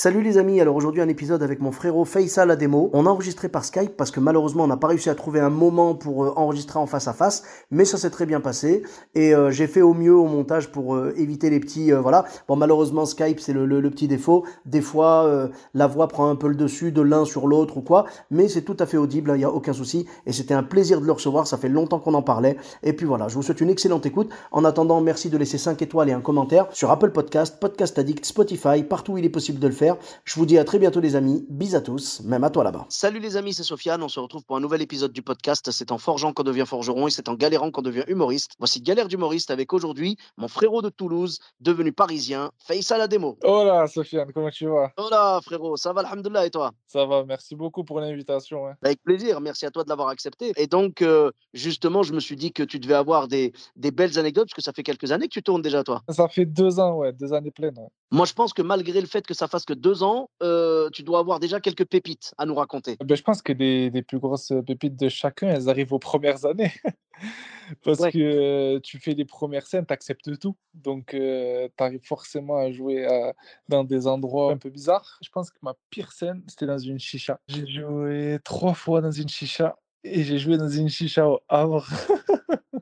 Salut les amis, alors aujourd'hui un épisode avec mon frérot Faisal la démo. On a enregistré par Skype parce que malheureusement on n'a pas réussi à trouver un moment pour euh, enregistrer en face à face, mais ça s'est très bien passé et euh, j'ai fait au mieux au montage pour euh, éviter les petits voilà. Bon malheureusement Skype c'est le, petit défaut, des fois la voix prend un peu le dessus de l'un sur l'autre ou quoi, mais c'est tout à fait audible, il n'y a aucun souci et c'était un plaisir de le recevoir, ça fait longtemps qu'on en parlait et puis voilà, je vous souhaite une excellente écoute. En attendant, merci de laisser 5 étoiles et un commentaire sur Apple Podcast, Podcast Addict, Spotify, partout où il est possible de le faire. Je vous dis à très bientôt les amis, bis à tous, même à toi là-bas. Salut les amis, c'est Sofiane, on se retrouve pour un nouvel épisode du podcast. C'est en forgeant qu'on devient forgeron et c'est en galérant qu'on devient humoriste. Voici Galère d'humoriste avec aujourd'hui mon frérot de Toulouse, devenu parisien, Faisal la démo. Hola Sofiane, comment tu vas? Hola frérot, ça va alhamdoulilah et toi? Ça va, merci beaucoup pour l'invitation. hein. Avec plaisir, merci à toi de l'avoir accepté. Et donc, euh, justement, je me suis dit que tu devais avoir des, des belles anecdotes, parce que ça fait quelques années que tu tournes déjà, toi. Ça fait deux ans, ouais, deux années pleines. ouais. Moi, je pense que malgré le fait que ça fasse que deux ans, euh, tu dois avoir déjà quelques pépites à nous raconter. Ben, je pense que les, les plus grosses pépites de chacun, elles arrivent aux premières années. Parce Ouais. que euh, tu fais les premières scènes, tu acceptes tout. Donc, tu arrives forcément à jouer à- dans des endroits un peu bizarres. Je pense que ma pire scène, c'était dans une chicha. J'ai joué trois fois dans une chicha et j'ai joué dans une chicha au Havre.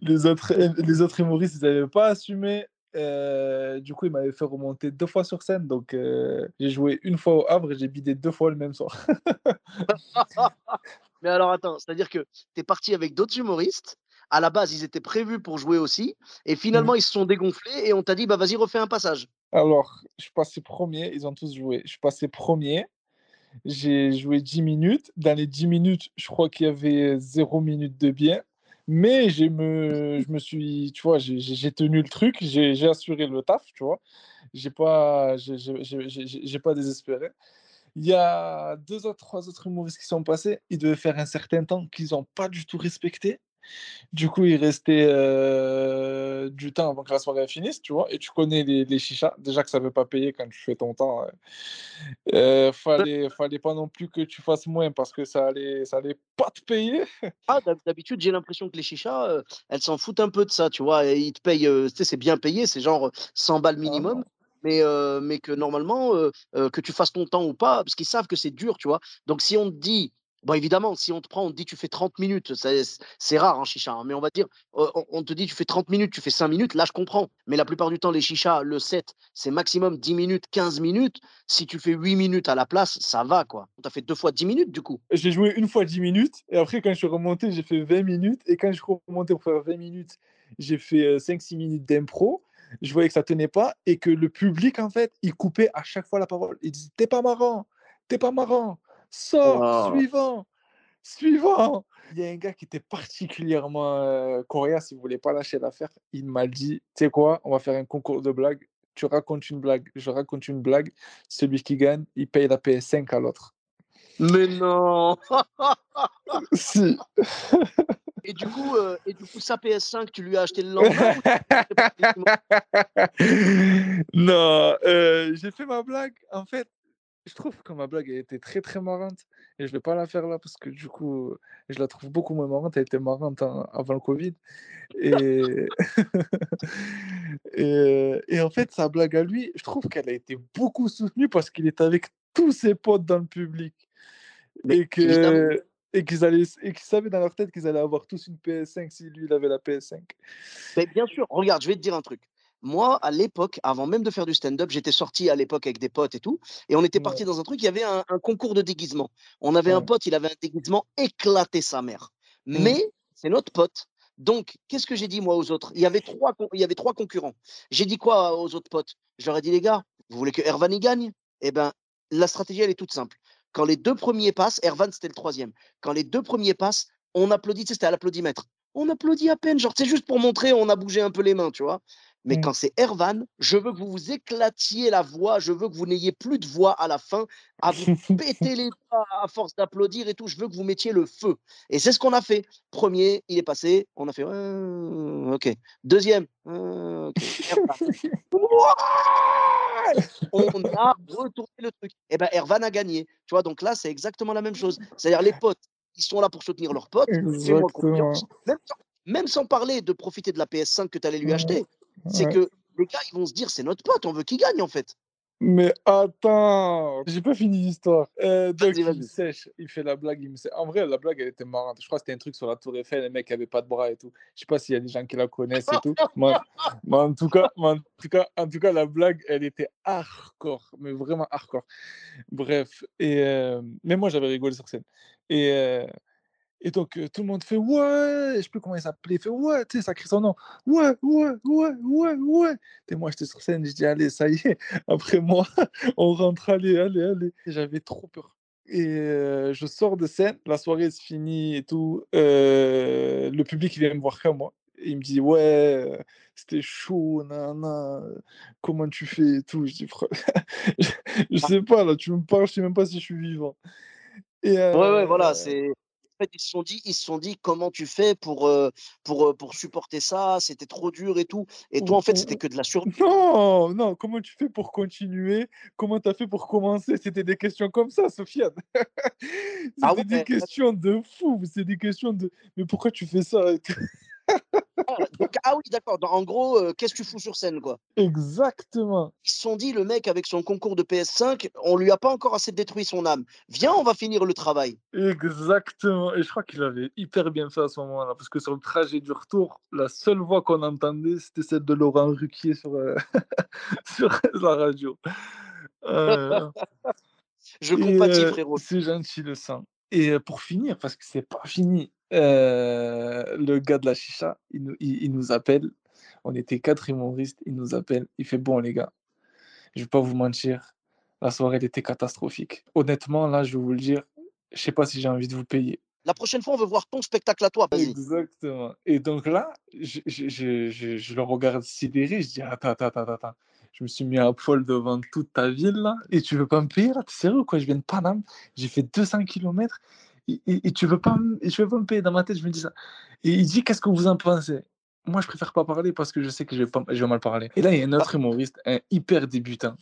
les, autres, les autres humoristes, ils n'avaient pas assumé. Euh, du coup, ils m'avaient fait remonter deux fois sur scène. Donc, euh, j'ai joué une fois au Havre et j'ai bidé deux fois le même soir. Mais alors, attends, c'est-à-dire que tu es parti avec d'autres humoristes. À la base, ils étaient prévus pour jouer aussi. Et finalement, ils se sont dégonflés et on t'a dit, bah vas-y, refais un passage. Alors, je suis passé premier, ils ont tous joué. Je suis passé premier, j'ai joué 10 minutes. Dans les 10 minutes, je crois qu'il y avait 0 minute de bien. Mais me, je me suis, tu vois, j'ai- tenu le truc, j'ai assuré le taf, tu vois. J'ai pas, j'ai pas désespéré. Il y a deux ou trois autres humoristes qui sont passés. Ils devaient faire un certain temps qu'ils n'ont pas du tout respecté. Du coup, il restait euh, du temps avant que la soirée finisse, tu vois. Et tu connais les, les chichas. Déjà que ça ne veut pas payer quand tu fais ton temps. Il euh, fallait, fallait pas non plus que tu fasses moins parce que ça allait, ça allait pas te payer. Ah, d'hab- d'habitude, j'ai l'impression que les chichas, euh, elles s'en foutent un peu de ça, tu vois. Et ils te payent, tu sais, c'est bien payé, c'est genre euh, 100 balles minimum. mais, mais que normalement, que tu fasses ton temps ou pas, parce qu'ils savent que c'est dur, tu vois. Donc si on te dit, bon évidemment, si on te prend, on te dit tu fais 30 minutes, c'est rare en chicha, hein, mais on va dire, euh, on, on te dit tu fais 30 minutes, tu fais 5 minutes, là je comprends. Mais la plupart du temps, les chichas, le set, c'est maximum 10 minutes, 15 minutes. Si tu fais 8 minutes à la place, ça va, quoi. Tu as fait deux fois 10 minutes, du coup. J'ai joué une fois 10 minutes et après, quand je suis remonté, j'ai fait 20 minutes. Et quand je suis remonté pour faire 20 minutes, j'ai fait 5-6 minutes d'impro. Je voyais que ça tenait pas et que le public, en fait, il coupait à chaque fois la parole. Il disait T'es pas marrant, t'es pas marrant, sors, Wow. suivant, suivant. Il y a un gars qui était particulièrement euh, coriace, il voulait pas lâcher l'affaire. Il m'a dit Tu sais quoi, on va faire un concours de blagues. Tu racontes une blague, je raconte une blague. Celui qui gagne, il paye la PS5 à l'autre. Mais non si. Et du coup, euh, et du coup, sa PS5, tu lui as acheté le lendemain non, euh, j'ai fait ma blague. En fait, je trouve que ma blague elle était très très marrante et je vais pas la faire là parce que du coup, je la trouve beaucoup moins marrante. Elle était marrante en- avant le Covid. Et... et, et en fait, sa blague à lui, je trouve qu'elle a été beaucoup soutenue parce qu'il était avec tous ses potes dans le public et que et qu'ils allaient et qu'ils savaient dans leur tête qu'ils allaient avoir tous une PS5 si lui il avait la PS5. Mais bien sûr, regarde, je vais te dire un truc. Moi, à l'époque, avant même de faire du stand-up, j'étais sorti à l'époque avec des potes et tout, et on était Ouais. parti dans un truc, il y avait un, un concours de déguisement. On avait un pote, il avait un déguisement éclaté sa mère. Mmh. Mais c'est notre pote. Donc, qu'est-ce que j'ai dit moi aux autres? Il y avait trois, il y avait trois concurrents. J'ai dit quoi aux autres potes? Je leur ai dit les gars, vous voulez que Ervan y gagne? Eh ben, la stratégie elle est toute simple. Quand les deux premiers passent, Ervan c'était le troisième. Quand les deux premiers passent, on applaudit, tu sais, c'était à l'applaudimètre. On applaudit à peine, genre c'est juste pour montrer, on a bougé un peu les mains, tu vois. Mais Mm. quand c'est Ervan, je veux que vous vous éclatiez la voix, je veux que vous n'ayez plus de voix à la fin, à vous péter les doigts à force d'applaudir et tout. Je veux que vous mettiez le feu. Et c'est ce qu'on a fait. Premier, il est passé, on a fait OK. Deuxième, on a retourné le truc. Et ben Ervan a gagné. Tu vois, donc là, c'est exactement la même chose. C'est-à-dire les potes, ils sont là pour soutenir leurs potes. Même sans, même sans parler de profiter de la PS5 que tu allais lui acheter. C'est Ouais. que les gars, ils vont se dire, c'est notre pote, on veut qu'il gagne en fait. Mais attends, j'ai pas fini l'histoire. Euh, donc, il me sèche, il fait la blague, il me sèche. En vrai, la blague, elle était marrante. Je crois que c'était un truc sur la Tour Eiffel, les mecs qui avaient pas de bras et tout. Je sais pas s'il y a des gens qui la connaissent et tout. Moi, en tout cas, en tout cas, en tout cas, la blague, elle était hardcore, mais vraiment hardcore. Bref, et euh, mais moi, j'avais rigolé sur scène. Et euh, et donc, euh, tout le monde fait ouais, je sais plus comment il s'appelait, il fait ouais, tu sais, ça crie son nom. Ouais, ouais, ouais, ouais, ouais. Et moi, j'étais sur scène, je dis allez, ça y est, après moi, on rentre, allez, allez, allez. J'avais trop peur. Et euh, je sors de scène, la soirée se finit et tout. euh, le public, il vient me voir qu'à moi. Et il me dit ouais, euh, c'était chaud, nanana, comment tu fais et tout? Je dis je, je sais pas, là, tu me parles, je sais même pas si je suis vivant. Et Ouais, ouais, voilà. euh, C'est... Fait, ils se sont dit, ils se sont dit comment tu fais pour, euh, pour, pour supporter ça, c'était trop dur et tout. Et toi, en fait, c'était que de la survie. Non, non, comment tu fais pour continuer? Comment tu as fait pour commencer? C'était des questions comme ça, Sofiane. C'était Ah ouais, des mais- questions de fou. C'est des questions de mais pourquoi tu fais ça? Ah, donc, ah oui, d'accord. En gros, euh, qu'est-ce que tu fous sur scène, quoi? Exactement. Ils se sont dit, le mec avec son concours de PS5, on lui a pas encore assez détruit son âme. Viens, on va finir le travail. Exactement. Et je crois qu'il avait hyper bien fait à ce moment-là. Parce que sur le trajet du retour, la seule voix qu'on entendait, c'était celle de Laurent Ruquier sur, euh, sur la radio. Euh, Je compatis, euh, frérot. C'est gentil le sang. Et pour finir, parce que c'est pas fini, euh, le gars de la chicha, il nous, il, il nous appelle. On était quatre humoristes, il nous appelle. Il fait Bon, les gars, je vais pas vous mentir, la soirée elle était catastrophique. Honnêtement, là, je vais vous le dire, je sais pas si j'ai envie de vous payer. La prochaine fois, on veut voir ton spectacle à toi. Vas-y. Exactement. Et donc là, je, je, je, je, je le regarde sidéré, je dis Attends, attends, attends, attends. Je me suis mis à poil devant toute ta ville là, et tu veux pas me payer là? T'es sérieux ou quoi? Je viens de Paname, j'ai fait 200 km, et, et, et tu veux pas me, et tu veux pas me payer dans ma tête, je me dis ça. Et il dit Qu'est-ce que vous en pensez? Moi, je préfère pas parler parce que je sais que je vais, pas, je vais mal parler. Et là, il y a un autre humoriste, un hyper débutant,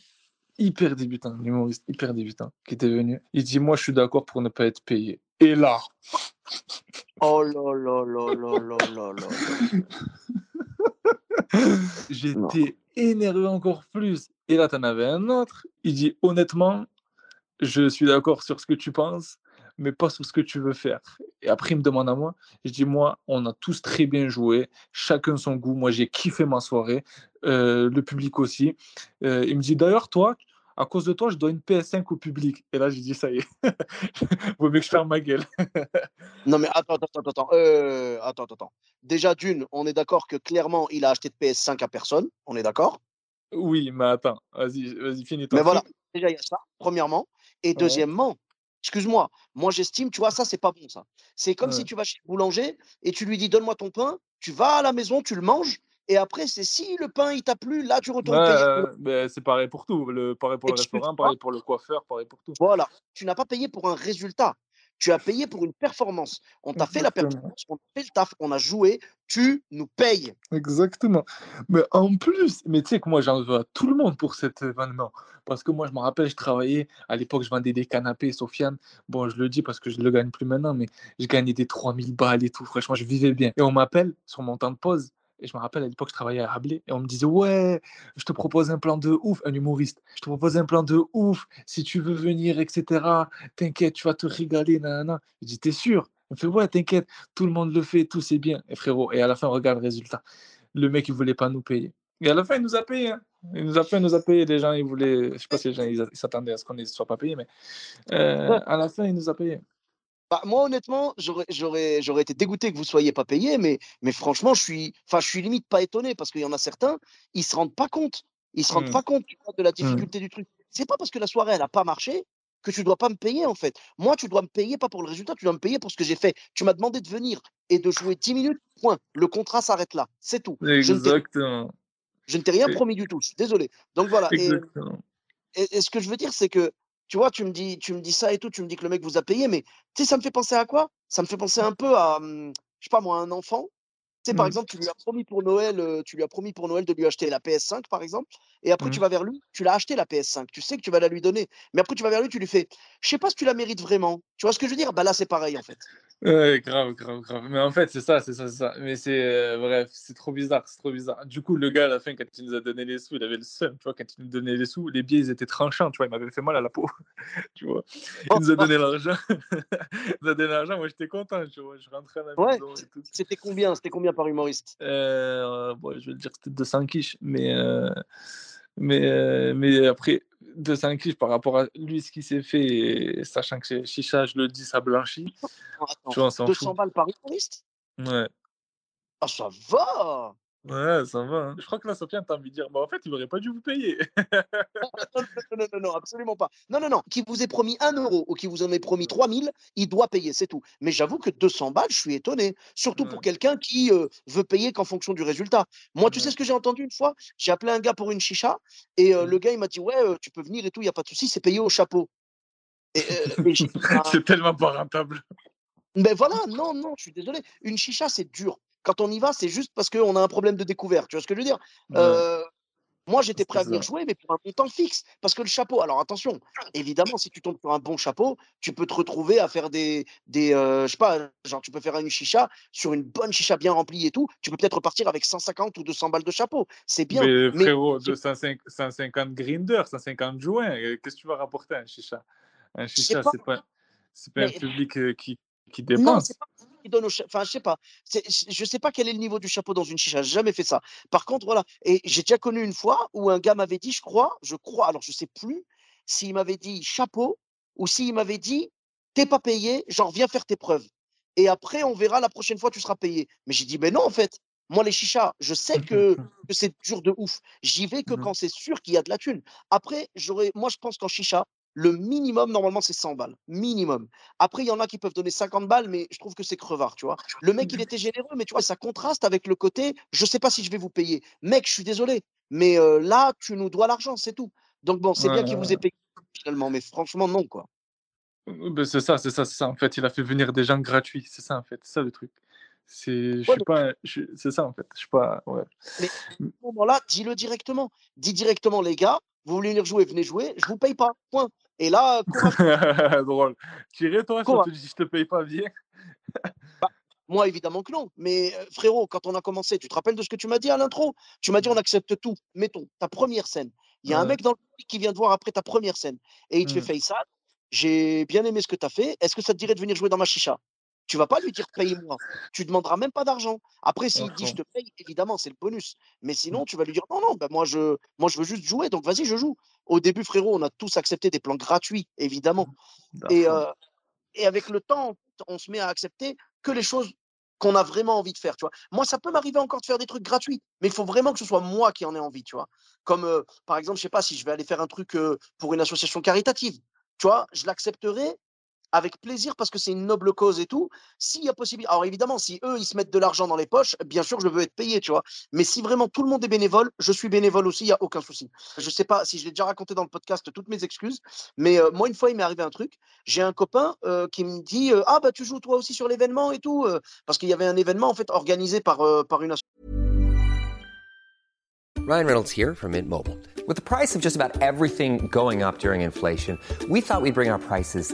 hyper débutant, un humoriste hyper débutant, qui était venu. Il dit Moi, je suis d'accord pour ne pas être payé. Et là, Oh là là là là là là là. J'étais énervé encore plus. Et là, tu en avais un autre. Il dit honnêtement, je suis d'accord sur ce que tu penses, mais pas sur ce que tu veux faire. Et après, il me demande à moi. Je dis moi, on a tous très bien joué, chacun son goût. Moi, j'ai kiffé ma soirée, euh, le public aussi. Euh, il me dit d'ailleurs, toi, à cause de toi, je dois une PS5 au public. Et là, j'ai dit ça y est. Vaut mieux que je ferme ma gueule. Non, mais attends, attends, attends, attends. Euh, attends, attends, attends. Déjà, d'une, on est d'accord que clairement, il a acheté de PS5 à personne. On est d'accord? Oui, mais attends, vas-y, vas-y, finis ton Mais voilà, déjà, il y a ça, premièrement. Et deuxièmement, excuse-moi, moi, j'estime, tu vois, ça, c'est pas bon, ça. C'est comme si tu vas chez le boulanger et tu lui dis, donne-moi ton pain, tu vas à la maison, tu le manges, et après, c'est si le pain, il t'a plu, là, tu retournes payer. euh, c'est pareil pour tout. Le, pareil pour le restaurant, pareil pour le coiffeur, pareil pour tout. Voilà, tu n'as pas payé pour un résultat. Tu as payé pour une performance. On t'a fait la performance, on a fait le taf, on a joué, tu nous payes. Exactement. Mais en plus, mais tu sais que moi j'en veux à tout le monde pour cet événement. Parce que moi je me rappelle, je travaillais, à l'époque je vendais des canapés, Sofiane. Bon, je le dis parce que je ne le gagne plus maintenant, mais je gagnais des 3000 balles et tout. Franchement, je vivais bien. Et on m'appelle sur mon temps de pause. Et je me rappelle à l'époque, je travaillais à Rabelais. Et on me disait, ouais, je te propose un plan de ouf, un humoriste. Je te propose un plan de ouf. Si tu veux venir, etc. T'inquiète, tu vas te régaler. Nanana. Je dis, t'es sûr? Il me fait, ouais, t'inquiète, tout le monde le fait, tout c'est bien. Et frérot, et à la fin, regarde le résultat. Le mec, il voulait pas nous payer. Et à la fin, il nous a payé. hein. Il nous a fait, il nous a payé. Les gens, ils voulaient. Je sais pas si les gens, ils s'attendaient à ce qu'on ne soit pas payé, mais euh, à la fin, il nous a payé. Bah, moi, honnêtement, j'aurais, été dégoûté que vous soyez pas payé, mais, mais franchement, je suis, je suis limite pas étonné parce qu'il y en a certains, ils se rendent pas compte. Ils se rendent Mm. pas compte de la difficulté du truc. C'est pas parce que la soirée, elle a pas marché que tu dois pas me payer, en fait. Moi, tu dois me payer pas pour le résultat, tu dois me payer pour ce que j'ai fait. Tu m'as demandé de venir et de jouer 10 minutes, point. Le contrat s'arrête là. C'est tout. Je ne t'ai- Exactement. Je ne t'ai rien promis du tout. Je suis désolé. Donc voilà. Exactement. et- et ce que je veux dire, c'est que, tu vois, tu me dis, tu me dis ça et tout, tu me dis que le mec vous a payé, mais tu sais, ça me fait penser à quoi? Ça me fait penser un peu à, hum, je sais pas moi, un enfant. Tu sais, par Mm. exemple, tu lui as promis pour Noël, euh, tu lui as promis pour Noël de lui acheter la PS5, par exemple, et après tu Mm. vas vers lui, tu l'as acheté la PS5, tu sais que tu vas la lui donner, mais après tu vas vers lui, tu lui fais, je sais pas si tu la mérites vraiment. Tu vois ce que je veux dire? Bah là, c'est pareil en fait. Ouais, grave, grave, grave. Mais en fait, c'est ça, c'est ça, c'est ça. Mais c'est, euh, bref, c'est trop bizarre, c'est trop bizarre. Du coup, le gars, à la fin, quand il nous a donné les sous, il avait le seum, tu vois, quand il nous donnait les sous, les billets, ils étaient tranchants, tu vois, il m'avait fait mal à la peau, tu vois. Il nous a donné l'argent, il nous a donné l'argent, moi, j'étais content, tu vois, je rentrais à la Ouais. maison tout. C'était combien? C'était combien par humoriste Euh, bon, je vais dire que c'était 200 quiches, mais, euh, mais, euh, mais après, 200 quiches par rapport à lui, ce qu'il s'est fait, et sachant que c'est chicha, je le dis, ça blanchit, Attends, tu vois, on s'en 200 fout. balles par humoriste? Ouais. Ah, ça va Ouais, ça va. hein. Je crois que là, Sofiane, t'as envie de dire, bah, en fait, il aurait pas dû vous payer. non, non, non, non, non, absolument pas. Non, non, non. Qui vous ait promis 1 euro ou qui vous en ait promis 3000, il doit payer, c'est tout. Mais j'avoue que 200 balles, je suis étonné. Surtout pour quelqu'un qui euh, veut payer qu'en fonction du résultat. Moi, tu sais ce que j'ai entendu une fois? J'ai appelé un gars pour une chicha et euh, le gars, il m'a dit Ouais, euh, tu peux venir et tout, il n'y a pas de souci, c'est payé au chapeau. C'est tellement pas rentable. ben voilà, non, non, je suis désolé. Une chicha, c'est dur. Quand on y va, c'est juste parce qu'on a un problème de découverte. Tu vois ce que je veux dire? Ouais, Euh, Moi, j'étais prêt à venir jouer, mais pour un montant fixe. Parce que le chapeau, alors attention, évidemment, si tu tombes sur un bon chapeau, tu peux te retrouver à faire des. des euh, je sais pas, genre, tu peux faire une chicha sur une bonne chicha bien remplie et tout. Tu peux peut-être repartir avec 150 ou 200 balles de chapeau. C'est bien. Mais Mais frérot, 205 150 grinder, 150 joints, euh, qu'est-ce que tu vas rapporter à un chicha? Un chicha, pas. c'est pas, c'est pas un Mais public euh, qui, qui dépense. pas qui donne au cha- Enfin, je sais pas. Je sais pas quel est le niveau du chapeau dans une chicha. J'ai jamais fait ça. Par contre, voilà. Et j'ai déjà connu une fois où un gars m'avait dit, je crois, je crois, alors je sais plus s'il m'avait dit chapeau ou s'il m'avait dit t'es pas payé, genre viens faire tes preuves. Et après, on verra la prochaine fois, tu seras payé. Mais j'ai dit, mais non, en fait. Moi, les chichas, je sais que, que c'est dur de ouf. J'y vais que Mhm. quand c'est sûr qu'il y a de la thune. Après, j'aurais, moi, je pense qu'en chicha, le minimum, normalement, c'est 100 balles. Minimum. Après, il y en a qui peuvent donner 50 balles, mais je trouve que c'est crevard, tu vois. Le mec, il était généreux, mais tu vois, ça contraste avec le côté, je sais pas si je vais vous payer. Mec, je suis désolé, mais euh, là, tu nous dois l'argent, c'est tout. Donc bon, c'est bien qu'il vous ait payé finalement, mais franchement, non, quoi. Ben, c'est ça, c'est ça, c'est ça. En fait, il a fait venir des gens gratuits. C'est ça, en fait. C'est ça le truc. C'est, je Ouais, suis pas, c'est ça, en fait. Je suis pas, ouais. mais à ce moment-là, dis-le directement. Dis directement, les gars, vous voulez venir jouer, venez jouer, je vous paye pas, point. Et là, courage, Drôle. Tiré, toi, si on te dit je te paye pas, viens. Bah, moi, évidemment que non. Mais euh, frérot, quand on a commencé, tu te rappelles de ce que tu m'as dit à l'intro? Tu m'as dit on accepte tout. Mettons, ta première scène. Il y a un mec dans le public qui vient te voir après ta première scène. Et il te fait Mm. Faisal, j'ai bien aimé ce que tu as fait. Est-ce que ça te dirait de venir jouer dans ma chicha? Tu vas pas lui dire paye-moi. Tu demanderas même pas d'argent. Après, s'il dit je te paye, évidemment, c'est le bonus. Mais sinon, tu vas lui dire non, non, ben moi, je, moi, je veux juste jouer. Donc vas-y, je joue. Au début, frérot, on a tous accepté des plans gratuits, évidemment. À Et, fond. euh, et avec le temps, on se met à accepter que les choses qu'on a vraiment envie de faire, tu vois. Moi, ça peut m'arriver encore de faire des trucs gratuits, mais il faut vraiment que ce soit moi qui en ai envie, tu vois. Comme, euh, par exemple, je sais pas, si je vais aller faire un truc euh, pour une association caritative, tu vois, je l'accepterai avec plaisir parce que c'est une noble cause et tout. S'il y a possibilité, alors évidemment, si eux, ils se mettent de l'argent dans les poches, bien sûr, je veux être payé, tu vois. Mais si vraiment tout le monde est bénévole, je suis bénévole aussi, il n'y a aucun souci. Je sais pas si je l'ai déjà raconté dans le podcast, toutes mes excuses, mais euh, moi, une fois, il m'est arrivé un truc. J'ai un copain euh, qui me dit euh, Ah, bah, tu joues toi aussi sur l'événement et tout. parce qu'il y avait un événement, en fait, organisé par, par une Ryan Reynolds here from Mint Mobile. With the price of just about everything going up during inflation, we thought we'd bring our prices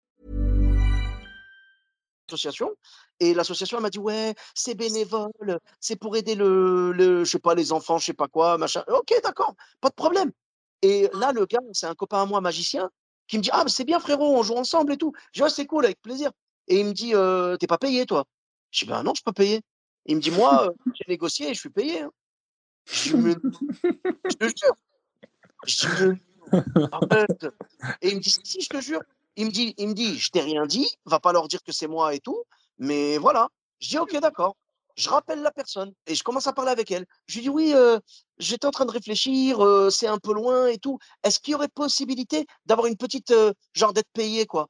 association. Et l'association, m'a dit, ouais, c'est bénévole, c'est pour aider le, le, je sais pas, les enfants, je sais pas quoi, machin. Ok, d'accord, pas de problème. Et là, le gars, c'est un copain à moi, magicien, qui me dit, ah, c'est bien, frérot, on joue ensemble et tout. Je dis, c'est cool, avec plaisir. Et il me dit, euh, t'es pas payé, toi Je dis, ben non, je suis pas payé. Il me dit, moi, euh, j'ai négocié et je suis payé. hein. Je te jure. Je arrête. Et il me dit, si, je te jure. Il me dit, il me dit, je t'ai rien dit, va pas leur dire que c'est moi et tout, mais voilà. Je dis, ok, d'accord. Je rappelle la personne et je commence à parler avec elle. Je lui dis, oui, euh, j'étais en train de réfléchir, euh, c'est un peu loin et tout. Est-ce qu'il y aurait possibilité d'avoir une petite, euh, genre d'être payé, quoi?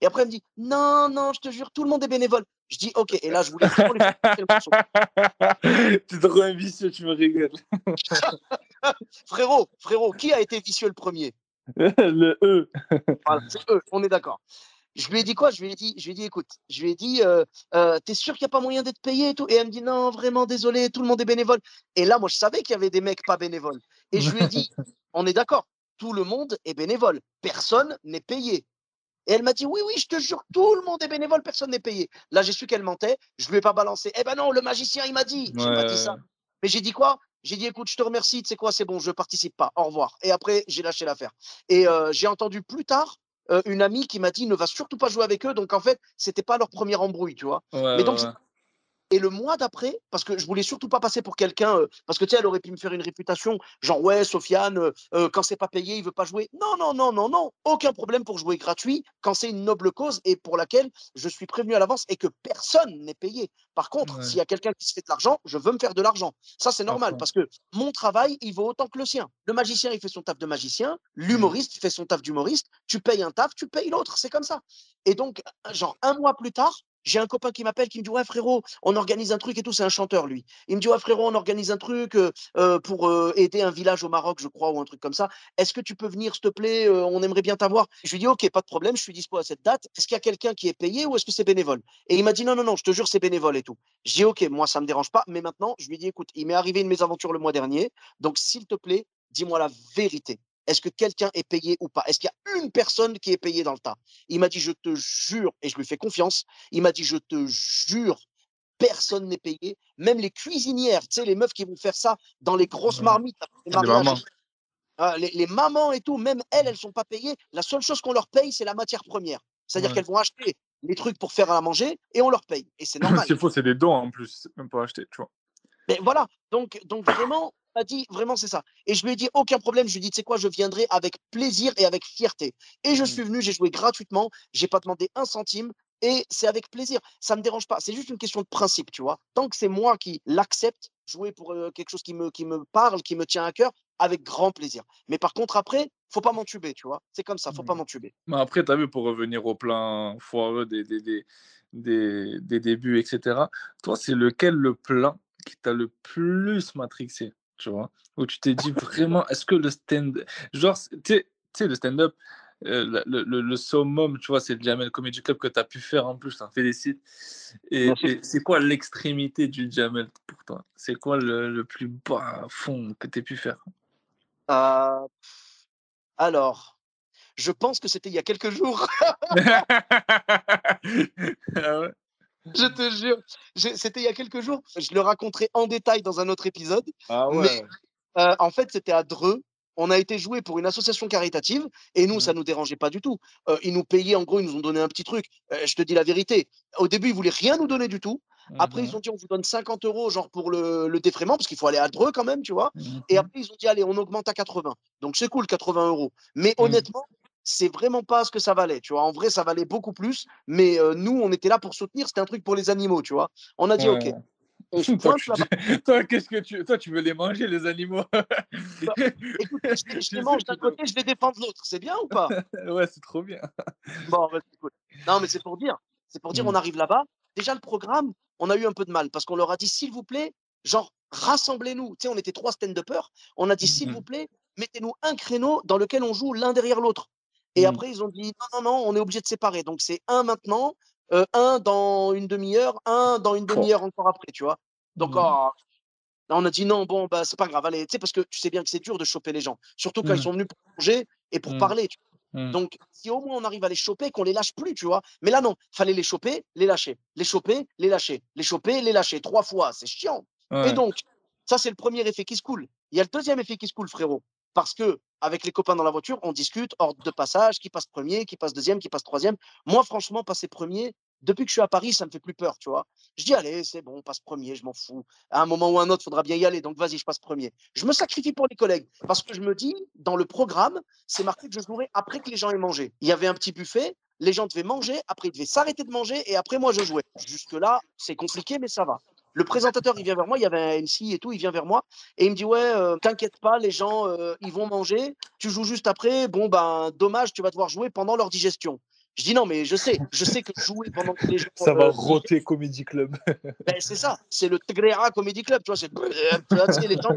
Et après, elle me dit, non, non, je te jure, tout le monde est bénévole. Je dis, ok. Et là, je voulais vraiment lui faire le morceau. Tu es trop un vicieux, tu me rigoles. Frérot, frérot, qui a été vicieux le premier? Le E. Voilà, c'est eux, on est d'accord. Je lui ai dit quoi? Je lui ai dit, je lui ai dit, écoute, je lui ai dit, euh, euh, t'es sûr qu'il n'y a pas moyen d'être payé et tout? Et elle me dit, non, vraiment, désolé, tout le monde est bénévole. Et là, moi, je savais qu'il y avait des mecs pas bénévoles. Et je lui ai dit, on est d'accord, tout le monde est bénévole, personne n'est payé. Et elle m'a dit, oui, oui, je te jure, tout le monde est bénévole, personne n'est payé. Là, j'ai su qu'elle mentait, je lui ai pas balancé. Eh ben non, le magicien, il m'a dit. J'ai pas dit ça. Mais j'ai dit quoi? J'ai dit, écoute, je te remercie, tu sais quoi, c'est bon, je participe pas, au revoir. Et après, j'ai lâché l'affaire. Et euh, j'ai entendu plus tard euh, une amie qui m'a dit, ne va surtout pas jouer avec eux. Donc en fait, c'était pas leur première embrouille, tu vois. Ouais, Mais donc, ouais, ouais. Et le mois d'après, parce que je voulais surtout pas passer pour quelqu'un, euh, parce que tu sais, elle aurait pu me faire une réputation, genre ouais, Sofiane, euh, euh, quand c'est pas payé, il veut pas jouer. Non, non, non, non, non, aucun problème pour jouer gratuit quand c'est une noble cause et pour laquelle je suis prévenu à l'avance et que personne n'est payé. Par contre, Ouais. s'il y a quelqu'un qui se fait de l'argent, je veux me faire de l'argent. Ça, c'est normal Parfait. parce que mon travail, il vaut autant que le sien. Le magicien, il fait son taf de magicien, l'humoriste, il fait son taf d'humoriste. Tu payes un taf, tu payes l'autre, c'est comme ça. Et donc, genre un mois plus tard, j'ai un copain qui m'appelle qui me dit ouais frérot on organise un truc et tout c'est un chanteur lui. Il me dit ouais frérot on organise un truc euh, euh, pour euh, aider un village au Maroc je crois ou un truc comme ça. Est-ce que tu peux venir s'il te plaît on aimerait bien t'avoir. Je lui dis ok pas de problème je suis dispo à cette date. Est-ce qu'il y a quelqu'un qui est payé ou est-ce que c'est bénévole? Et il m'a dit non non non je te jure c'est bénévole et tout. Je dis ok moi ça me dérange pas mais maintenant je lui dis écoute il m'est arrivé une mésaventure le mois dernier donc s'il te plaît dis-moi la vérité est-ce que quelqu'un est payé ou pas? Est-ce qu'il y a une personne qui est payée dans le tas? Il m'a dit, je te jure, et je lui fais confiance, il m'a dit, je te jure, personne n'est payé. Même les cuisinières, tu sais, les meufs qui vont faire ça dans les grosses marmites, les mariages, mamans. ah, les, les mamans et tout, même elles, elles sont pas payées. La seule chose qu'on leur paye, c'est la matière première. C'est-à-dire Ouais. qu'elles vont acheter les trucs pour faire à manger et on leur paye. Et c'est normal. C'est faux, c'est des dons en plus, même pas acheté, tu vois. Mais voilà, donc, donc vraiment, m'a dit, vraiment, c'est ça. Et je lui ai dit, aucun problème. Je lui ai dit, tu sais quoi, je viendrai avec plaisir et avec fierté. Et je Mm. suis venu, j'ai joué gratuitement, j'ai pas demandé un centime. Et c'est avec plaisir. Ça me dérange pas. C'est juste une question de principe, tu vois. Tant que c'est moi qui l'accepte, jouer pour euh, quelque chose qui me, qui me parle, qui me tient à cœur, avec grand plaisir. Mais par contre, après, faut pas m'entuber, tu vois. C'est comme ça, faut pas Mm. m'entuber. Mais après, tu as vu, pour revenir au plan foireux des, des, des, des, des débuts, etc., toi, c'est lequel le plan qui t'a le plus matrixé, tu vois Où tu t'es dit vraiment, est-ce que le stand genre, tu sais- tu sais, le stand-up, euh, le, le, le summum, tu vois, c'est le Jamel Comedy Club que tu as pu faire en plus, je t'en félicite. Et, et c'est quoi l'extrémité du Jamel pour toi? C'est quoi le, le plus bas fond que tu pu faire? Euh, alors, je pense que c'était il y a quelques jours. Ah ouais? Je te jure, c'était il y a quelques jours. Je le raconterai en détail dans un autre épisode. Ah Mais euh, en fait, c'était à Dreux. On a été joué pour une association caritative et nous, Mhm. ça nous dérangeait pas du tout. Euh, ils nous payaient, en gros, ils nous ont donné un petit truc. Euh, je te dis la vérité. Au début, ils voulaient rien nous donner du tout. Après, Mhm. ils ont dit, on vous donne 50 euros, genre pour le, le défraiement, parce qu'il faut aller à Dreux quand même, tu vois. Et Mhm. après, ils ont dit, allez, on augmente à 80. Donc, c'est cool, 80 euros. Mais Mhm. honnêtement, c'est vraiment pas ce que ça valait, tu vois? En vrai, ça valait beaucoup plus. Mais euh, nous, on était là pour soutenir. C'était un truc pour les animaux, tu vois? On a dit, OK, Ouais. Toi, tu toi, qu'est-ce que tu... Toi, tu veux les manger, les animaux? Écoute, je, les- je mange d'un côté, je les défends de l'autre. C'est bien ou pas? Ouais, c'est trop bien. Bon, bah, cool. Non, mais c'est pour dire. C'est pour dire, on arrive là-bas. Déjà, le programme, on a eu un peu de mal parce qu'on leur a dit, s'il vous plaît, genre, rassemblez-nous. Tu sais, on était trois stand-uppers. On a dit, s'il vous plaît, mettez-nous un créneau dans lequel on joue l'un derrière l'autre. Et Mm. après, ils ont dit, non, non, non, on est obligé de séparer. Donc, c'est un maintenant, euh, un dans une demi-heure, un dans une demi-heure encore après, tu vois? Donc, Mhm. oh, Là, on a dit non, bon, bah, c'est pas grave, allez, tu sais, parce que tu sais bien que c'est dur de choper les gens, surtout quand ils Mm. sont venus pour manger et pour Mm. parler. tu vois? Donc, si au moins on arrive à les choper, qu'on les lâche plus, tu vois? Mais là, non, fallait les choper, les lâcher, les choper, les lâcher, les choper, les lâcher, trois fois, c'est chiant. Et donc, ça, c'est le premier effet qui se coule. Il y a le deuxième effet qui se coule, frérot. Parce que, avec les copains dans la voiture, on discute, ordre de passage, qui passe premier, qui passe deuxième, qui passe troisième. Moi, franchement, passer premier, depuis que je suis à Paris, ça me fait plus peur, tu vois. Je dis, allez, c'est bon, on passe premier, je m'en fous. À un moment ou un autre, il faudra bien y aller, donc vas-y, je passe premier. Je me sacrifie pour les collègues, parce que je me dis, dans le programme, c'est marqué que je jouerai après que les gens aient mangé. Il y avait un petit buffet, les gens devaient manger, après ils devaient s'arrêter de manger, et après moi, je jouais. Jusque-là, c'est compliqué, mais ça va. Le présentateur, il vient vers moi, il y avait un MC et tout, il vient vers moi et il me dit Ouais, euh, t'inquiète pas, les gens, euh, ils vont manger, tu joues juste après, bon, ben, dommage, tu vas devoir jouer pendant leur digestion. Je dis non, mais je sais, je sais que jouer pendant que les gens. Ça va euh, roter Comedy Club. ben, c'est ça, c'est le Tegrera Comedy Club, tu vois, c'est sais, les gens.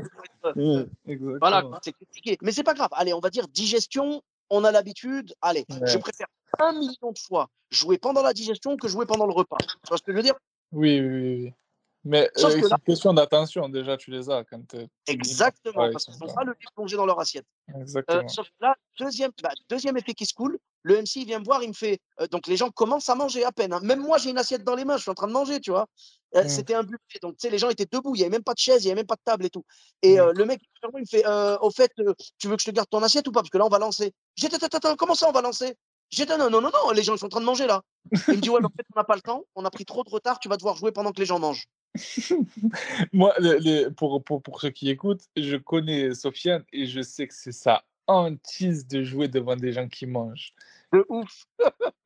Exactement. Voilà, c'est compliqué. Mais c'est pas grave. Allez, on va dire digestion, on a l'habitude. Allez, Ouais. je préfère un million de fois jouer pendant la digestion que jouer pendant le repas. Tu vois ce que je veux dire? Oui, oui, oui. Mais euh, c'est une question d'attention, déjà, tu les as quand t'es- Exactement, Ouais, parce ils qu'ils n'ont pas- le nez plongé dans leur assiette. Euh, Exactement. sauf que là, deuxième, bah, deuxième effet qui se coule, le MC il vient me voir, il me fait. euh, donc les gens commencent à manger à peine. hein. Même moi, j'ai une assiette dans les mains, je suis en train de manger, tu vois. Euh, Mm. C'était un buffet, donc tu sais, les gens étaient debout, il n'y avait même pas de chaise, il n'y avait même pas de table et tout. Et Mm. euh, le mec, il me fait euh, Au fait, euh, tu veux que je te garde ton assiette ou pas? Parce que là, on va lancer. Attends, attends, comment ça, on va lancer? J'étais, non, non, non, non, les gens ils sont en train de manger là. Il me dit, ouais, mais en fait, on n'a pas le temps, on a pris trop de retard, tu vas devoir jouer pendant que les gens mangent. Moi, les- les- pour, pour, pour ceux qui écoutent, je connais Sofiane et je sais que c'est sa hantise de jouer devant des gens qui mangent. De ouf.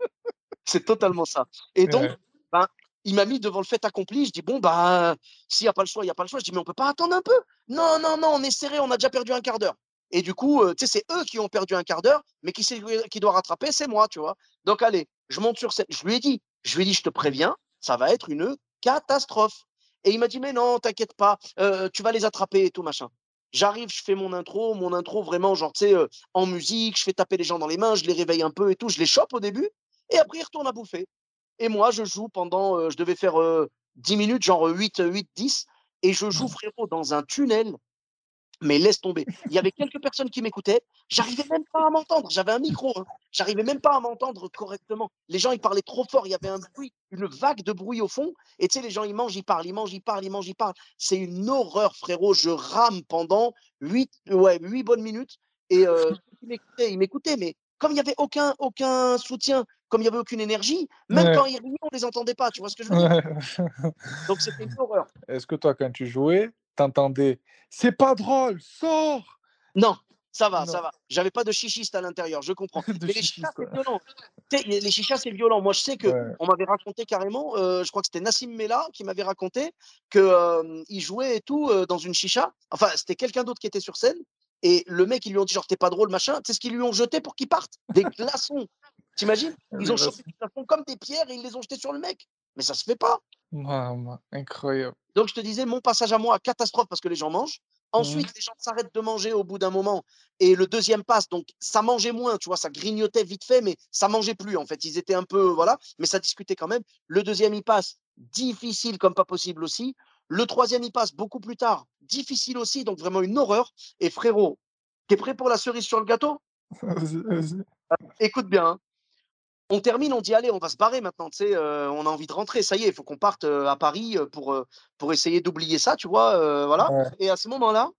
C'est totalement ça. Et donc, Ouais. ben, il m'a mis devant le fait accompli. Je dis, bon, bah, s'il n'y a pas le choix, il n'y a pas le choix. Je dis, mais on peut pas attendre un peu. Non, non, non, on est serré, on a déjà perdu un quart d'heure. Et du coup, euh, tu sais, c'est eux qui ont perdu un quart d'heure, mais qui, qui doit rattraper, c'est moi, tu vois. Donc, allez, je monte sur scène. Je lui ai dit, je lui ai dit, je te préviens, ça va être une catastrophe. Et il m'a dit, mais non, t'inquiète pas, euh, tu vas les attraper et tout, machin. J'arrive, je fais mon intro, mon intro vraiment, genre, tu sais, euh, en musique, je fais taper les gens dans les mains, je les réveille un peu et tout, je les chope au début, et après, ils retournent à bouffer. Et moi, je joue pendant, euh, je devais faire euh, 10 minutes, genre 8, 8, 10, et je joue, frérot, dans un tunnel. Mais laisse tomber. Il y avait quelques personnes qui m'écoutaient. J'arrivais même pas à m'entendre. J'avais un micro. Hein. J'arrivais même pas à m'entendre correctement. Les gens, ils parlaient trop fort. Il y avait un bruit, une vague de bruit au fond. Et tu sais, les gens, ils mangent, ils parlent, ils mangent, ils parlent, ils mangent, ils parlent. C'est une horreur, frérot. Je rame pendant 8, ouais, 8 bonnes minutes. Et euh, ils m'écoutaient, ils m'écoutaient. Mais comme il n'y avait aucun, aucun soutien, comme il n'y avait aucune énergie, même Ouais. quand ils riaient, on les entendait pas. Tu vois ce que je veux dire? Donc c'était une horreur. Est-ce que toi, quand tu jouais, t'entendais C'est pas drôle, sors Non, ça va, Non. ça va. J'avais pas de chichiste à l'intérieur, je comprends. Mais les chichas, c'est violent. Les chichas, c'est violent. Moi, je sais que Ouais. on m'avait raconté carrément, euh, je crois que c'était Nassim Mela qui m'avait raconté que euh, jouait et tout euh, dans une chicha. Enfin, c'était quelqu'un d'autre qui était sur scène. Et le mec, ils lui ont dit genre t'es pas drôle, machin. Tu sais ce qu'ils lui ont jeté pour qu'il parte? Des glaçons. T'imagines? Ils Des ont chopé des glaçons comme des pierres et ils les ont jetés sur le mec. Mais ça se fait pas. Maman, incroyable. Donc, je te disais, mon passage à moi, catastrophe parce que les gens mangent. Mmh. Ensuite, les gens s'arrêtent de manger au bout d'un moment. Et le deuxième passe, donc ça mangeait moins, tu vois, ça grignotait vite fait, mais ça mangeait plus en fait. Ils étaient un peu, voilà, mais ça discutait quand même. Le deuxième, il passe, difficile comme pas possible aussi. Le troisième, il passe beaucoup plus tard, difficile aussi, donc vraiment une horreur. Et frérot, t'es prêt pour la cerise sur le gâteau? Écoute bien. hein. On termine, on dit allez, on va se barrer maintenant. Tu sais, euh, on a envie de rentrer. Ça y est, il faut qu'on parte euh, à Paris euh, pour, pour essayer d'oublier ça, tu vois. euh, voilà. Ouais. Et à ce moment-là,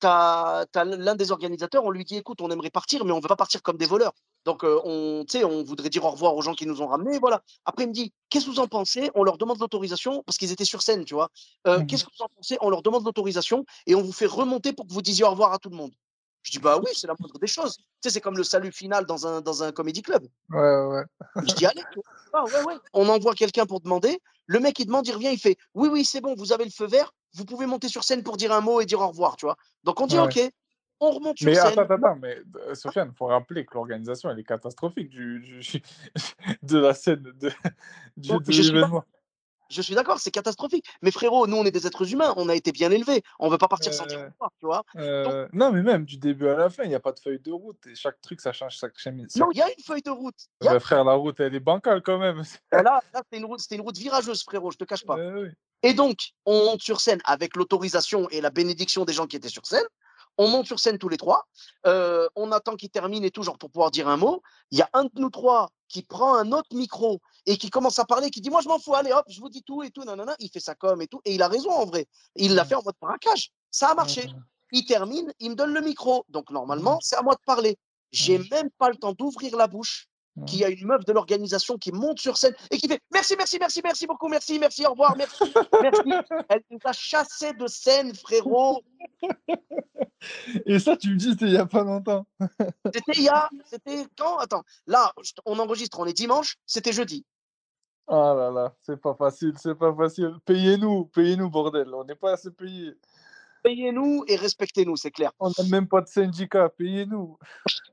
tu as, l'un des organisateurs, on lui dit écoute, on aimerait partir, mais on ne veut pas partir comme des voleurs. Donc, euh, on, tu sais, on voudrait dire au revoir aux gens qui nous ont ramenés. Voilà. Après, il me dit qu'est-ce que vous en pensez? On leur demande l'autorisation parce qu'ils étaient sur scène, tu vois. Euh, Mhm. Qu'est-ce que vous en pensez? On leur demande l'autorisation et on vous fait remonter pour que vous disiez au revoir à tout le monde. Je dis bah oui, c'est la moindre des choses. Tu sais, c'est comme le salut final dans un, dans un comédie club. Ouais, ouais. Je dis, allez. Ah, ouais, ouais. On envoie quelqu'un pour demander. Le mec, il demande, il revient, il fait, oui, oui, c'est bon, vous avez le feu vert, vous pouvez monter sur scène pour dire un mot et dire au revoir, tu vois. Donc on dit, Ouais. ok, on remonte sur Mais scène. attends, attends, attends, mais euh, Sofiane, il faut rappeler que l'organisation, elle est catastrophique du, du- de la scène, de, du, l'événement. Je suis d'accord, c'est catastrophique. Mais frérot, nous, on est des êtres humains, on a été bien élevés. On veut pas partir sans dire au Euh, revoir, tu vois. Euh, non, mais même du début à la fin, il n'y a pas de feuille de route. Et chaque truc, ça change chaque chemin. Non, il y a une feuille de route. A- frère, la route, elle est bancale quand même. Là, là c'était une route, c'était une route virageuse, frérot, je te cache pas. Oui. Et donc, on monte sur scène avec l'autorisation et la bénédiction des gens qui étaient sur scène. On monte sur scène tous les trois. Euh, on attend qu'il termine et tout, genre pour pouvoir dire un mot. Il y a un de nous trois qui prend un autre micro et qui commence à parler, qui dit Moi, je m'en fous, allez hop, je vous dis tout et tout. Nanana. Il fait ça comme et tout. Et il a raison en vrai. Il l'a fait en mode braquage. Ça a marché. Il termine, il me donne le micro. Donc, normalement, c'est à moi de parler. J'ai même pas le temps d'ouvrir la bouche. Qu'il y a une meuf de l'organisation qui monte sur scène et qui fait merci, merci, merci, merci beaucoup, merci, merci, au revoir, merci, merci. Elle nous a chassé de scène, frérot. Et ça, tu me dis, c'était il y a pas longtemps. C'était il y a, c'était quand? Attends, là, on enregistre, on est dimanche, c'était jeudi. Ah là là, c'est pas facile, c'est pas facile. Payez-nous, payez-nous, bordel. On n'est pas assez payés. Payez-nous et respectez-nous, c'est clair. On n'a même pas de syndicat, payez-nous.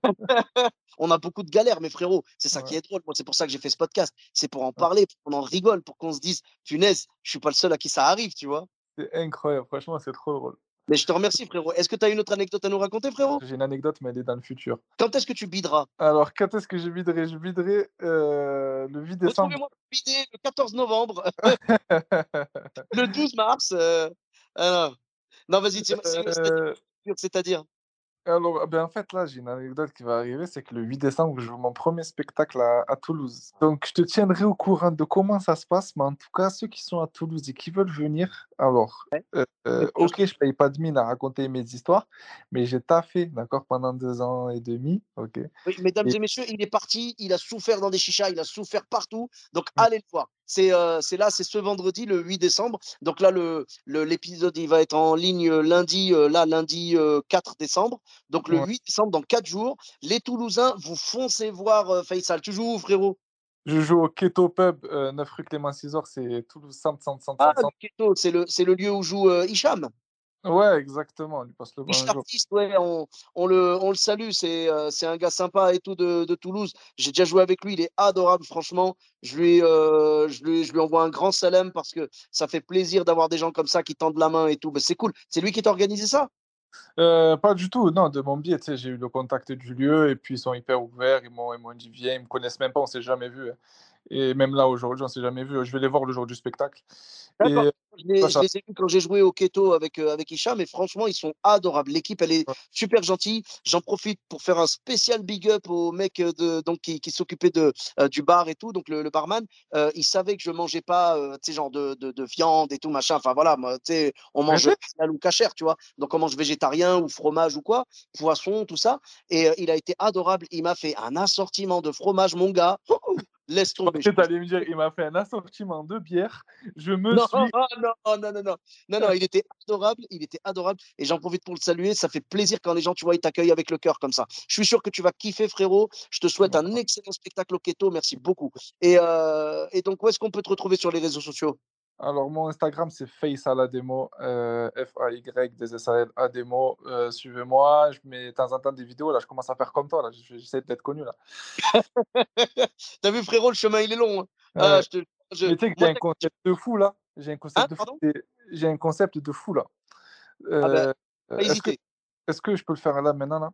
On a beaucoup de galères, mes frérots. C'est ça Ouais. qui est drôle. Moi, c'est pour ça que j'ai fait ce podcast. C'est pour en parler, pour qu'on en rigole, pour qu'on se dise, punaise, je suis pas le seul à qui ça arrive, tu vois. C'est incroyable, franchement, c'est trop drôle. Mais je te remercie, frérot. Est-ce que tu as une autre anecdote à nous raconter, frérot? J'ai une anecdote, mais elle est dans le futur. Quand est-ce que tu bideras? Alors, quand est-ce que je viderai Je viderai euh, le 8 décembre. Retrouvez-moi le 14 novembre, le 12 mars. euh, non, vas-y, Euh, c'est- c'est-à-dire? Alors, ben en fait, là, j'ai une anecdote qui va arriver, c'est que le 8 décembre, je joue mon premier spectacle à, à Toulouse. Donc, je te tiendrai au courant de comment ça se passe, mais en tout cas, ceux qui sont à Toulouse et qui veulent venir, alors, euh, euh, ok, je paye pas de mine à raconter mes histoires, mais j'ai taffé, d'accord, pendant deux ans et demi, ok. Oui, mesdames Et- et messieurs, il est parti, il a souffert dans des chichas, il a souffert partout. Donc allez le voir. C'est euh, là, c'est ce vendredi, le 8 décembre. Donc là, le le- l'épisode, il va être en ligne euh, lundi, euh, là, lundi euh, 4 décembre. Donc le Ouais. 8 décembre, dans 4 jours. Les Toulousains, vous foncez voir euh, Faisal. Tu joues où, frérot? Je joue au Keto Pub, euh, 9 rue Clément Cisor, c'est Toulouse, centre, centre, centre, Ah, le. Keto, c'est le, le lieu où joue euh, Hicham? Ouais, exactement, on lui passe le bonjour. Ouais, on, on le, on le salue, c'est euh, un gars sympa et tout de, de Toulouse. J'ai déjà joué avec lui, il est adorable, franchement. Je lui, euh, je, lui, je lui envoie un grand salam parce que ça fait plaisir d'avoir des gens comme ça qui tendent la main et tout. C'est cool. C'est lui qui t'a organisé ça? Euh, pas du tout, non, de mon biais, j'ai eu le contact du lieu et puis ils sont hyper ouverts, ils m'ont ils m'ont dit viens, ils me connaissent même pas, on s'est jamais vu. hein. Et même là aujourd'hui, on s'est jamais vu. Je vais les voir le jour du spectacle. Et. Je les, je ai vus quand j'ai joué au Keto avec, euh, avec Hicham, et franchement, ils sont adorables. L'équipe, elle est Ouais. super gentille. J'en profite pour faire un spécial big up au mec euh, de, donc, qui, qui s'occupait de, euh, du bar et tout, donc le, le barman. Euh, il savait que je mangeais pas, sais, genre de, de, de viande et tout, machin. Enfin voilà, moi, on mange Mhm. halal ou cachère, tu vois. Donc on mange végétarien ou fromage ou quoi, poisson, tout ça. Et il a été adorable. Il m'a fait un assortiment de fromage, mon gars. Laisse tomber. tu allais me dire, il m'a fait un assortiment de bière. Je me Non, suis. non, non, non, non, non, non, non, il était adorable, il était adorable, et j'en profite pour le saluer. Ça fait plaisir quand les gens, tu vois, ils t'accueillent avec le cœur comme ça. Je suis sûr que tu vas kiffer, frérot. Je te souhaite un excellent spectacle au Keto. Merci beaucoup. Et, euh, et donc, où est-ce qu'on peut te retrouver sur les réseaux sociaux? Alors, mon Instagram, c'est Face à la démo, euh, F-A-Y-D-S-A-L-A-D-M-O. Euh, Suivez-moi, je mets de temps en temps des vidéos. Là, je commence à faire comme toi. Là, j'essaie d'être connu. Là. T'as vu, frérot, le chemin, il est long. hein. Ah, je te- je- Mais tu sais que moi, j'ai un concept de fou là. J'ai un concept Hein, de fou. pardon? c'est- J'ai un concept de fou là. Ah Euh, est-ce que, je peux le faire là maintenant là?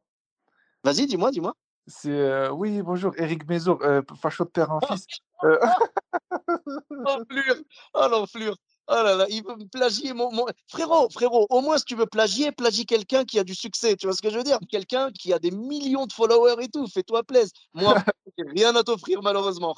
Vas-y, dis-moi, dis-moi. C'est euh, oui, bonjour, Eric Mézour, euh, facho de père en fils. L'enflure Oh l'enflure. Oh là là, il veut me plagier mon, mon- Frérot, frérot, au moins si tu veux plagier, plagie quelqu'un qui a du succès, tu vois ce que je veux dire? Quelqu'un qui a des millions de followers et tout, fais-toi plaisir. Moi, j'ai rien à t'offrir malheureusement.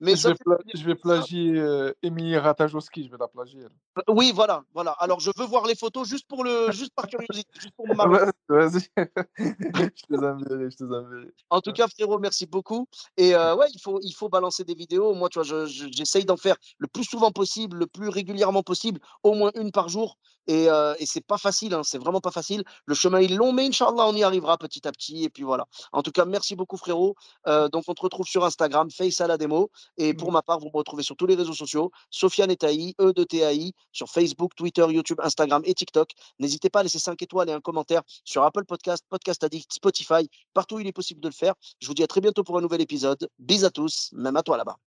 Mais je, ça vais je vais plagier euh, Émilie Ratajkowski, je vais la plagier. Oui, voilà, voilà. Alors je veux voir les photos juste pour le, juste par curiosité, juste pour. Vas-y, vas-y. je te enverrai, je te enverrai. En tout cas, frérot, merci beaucoup. Et euh, ouais, il faut, il faut balancer des vidéos. Moi, tu vois, je- je- j'essaye d'en faire le plus souvent possible, le plus régulièrement possible, au moins une par jour. Et, euh, et c'est pas facile, hein, c'est vraiment pas facile. Le chemin est long, mais Inch'Allah, on y arrivera petit à petit. Et puis voilà. En tout cas, merci beaucoup, frérot. Euh, donc, on te retrouve sur Instagram, Face à la démo. Et pour ma part, vous me retrouvez sur tous les réseaux sociaux, Sofiane Etaï, E de TAI, sur Facebook, Twitter, YouTube, Instagram et TikTok. N'hésitez pas à laisser 5 étoiles et un commentaire sur Apple Podcast, Podcast Addict, Spotify, partout où il est possible de le faire. Je vous dis à très bientôt pour un nouvel épisode. Bis à tous, même à toi là-bas.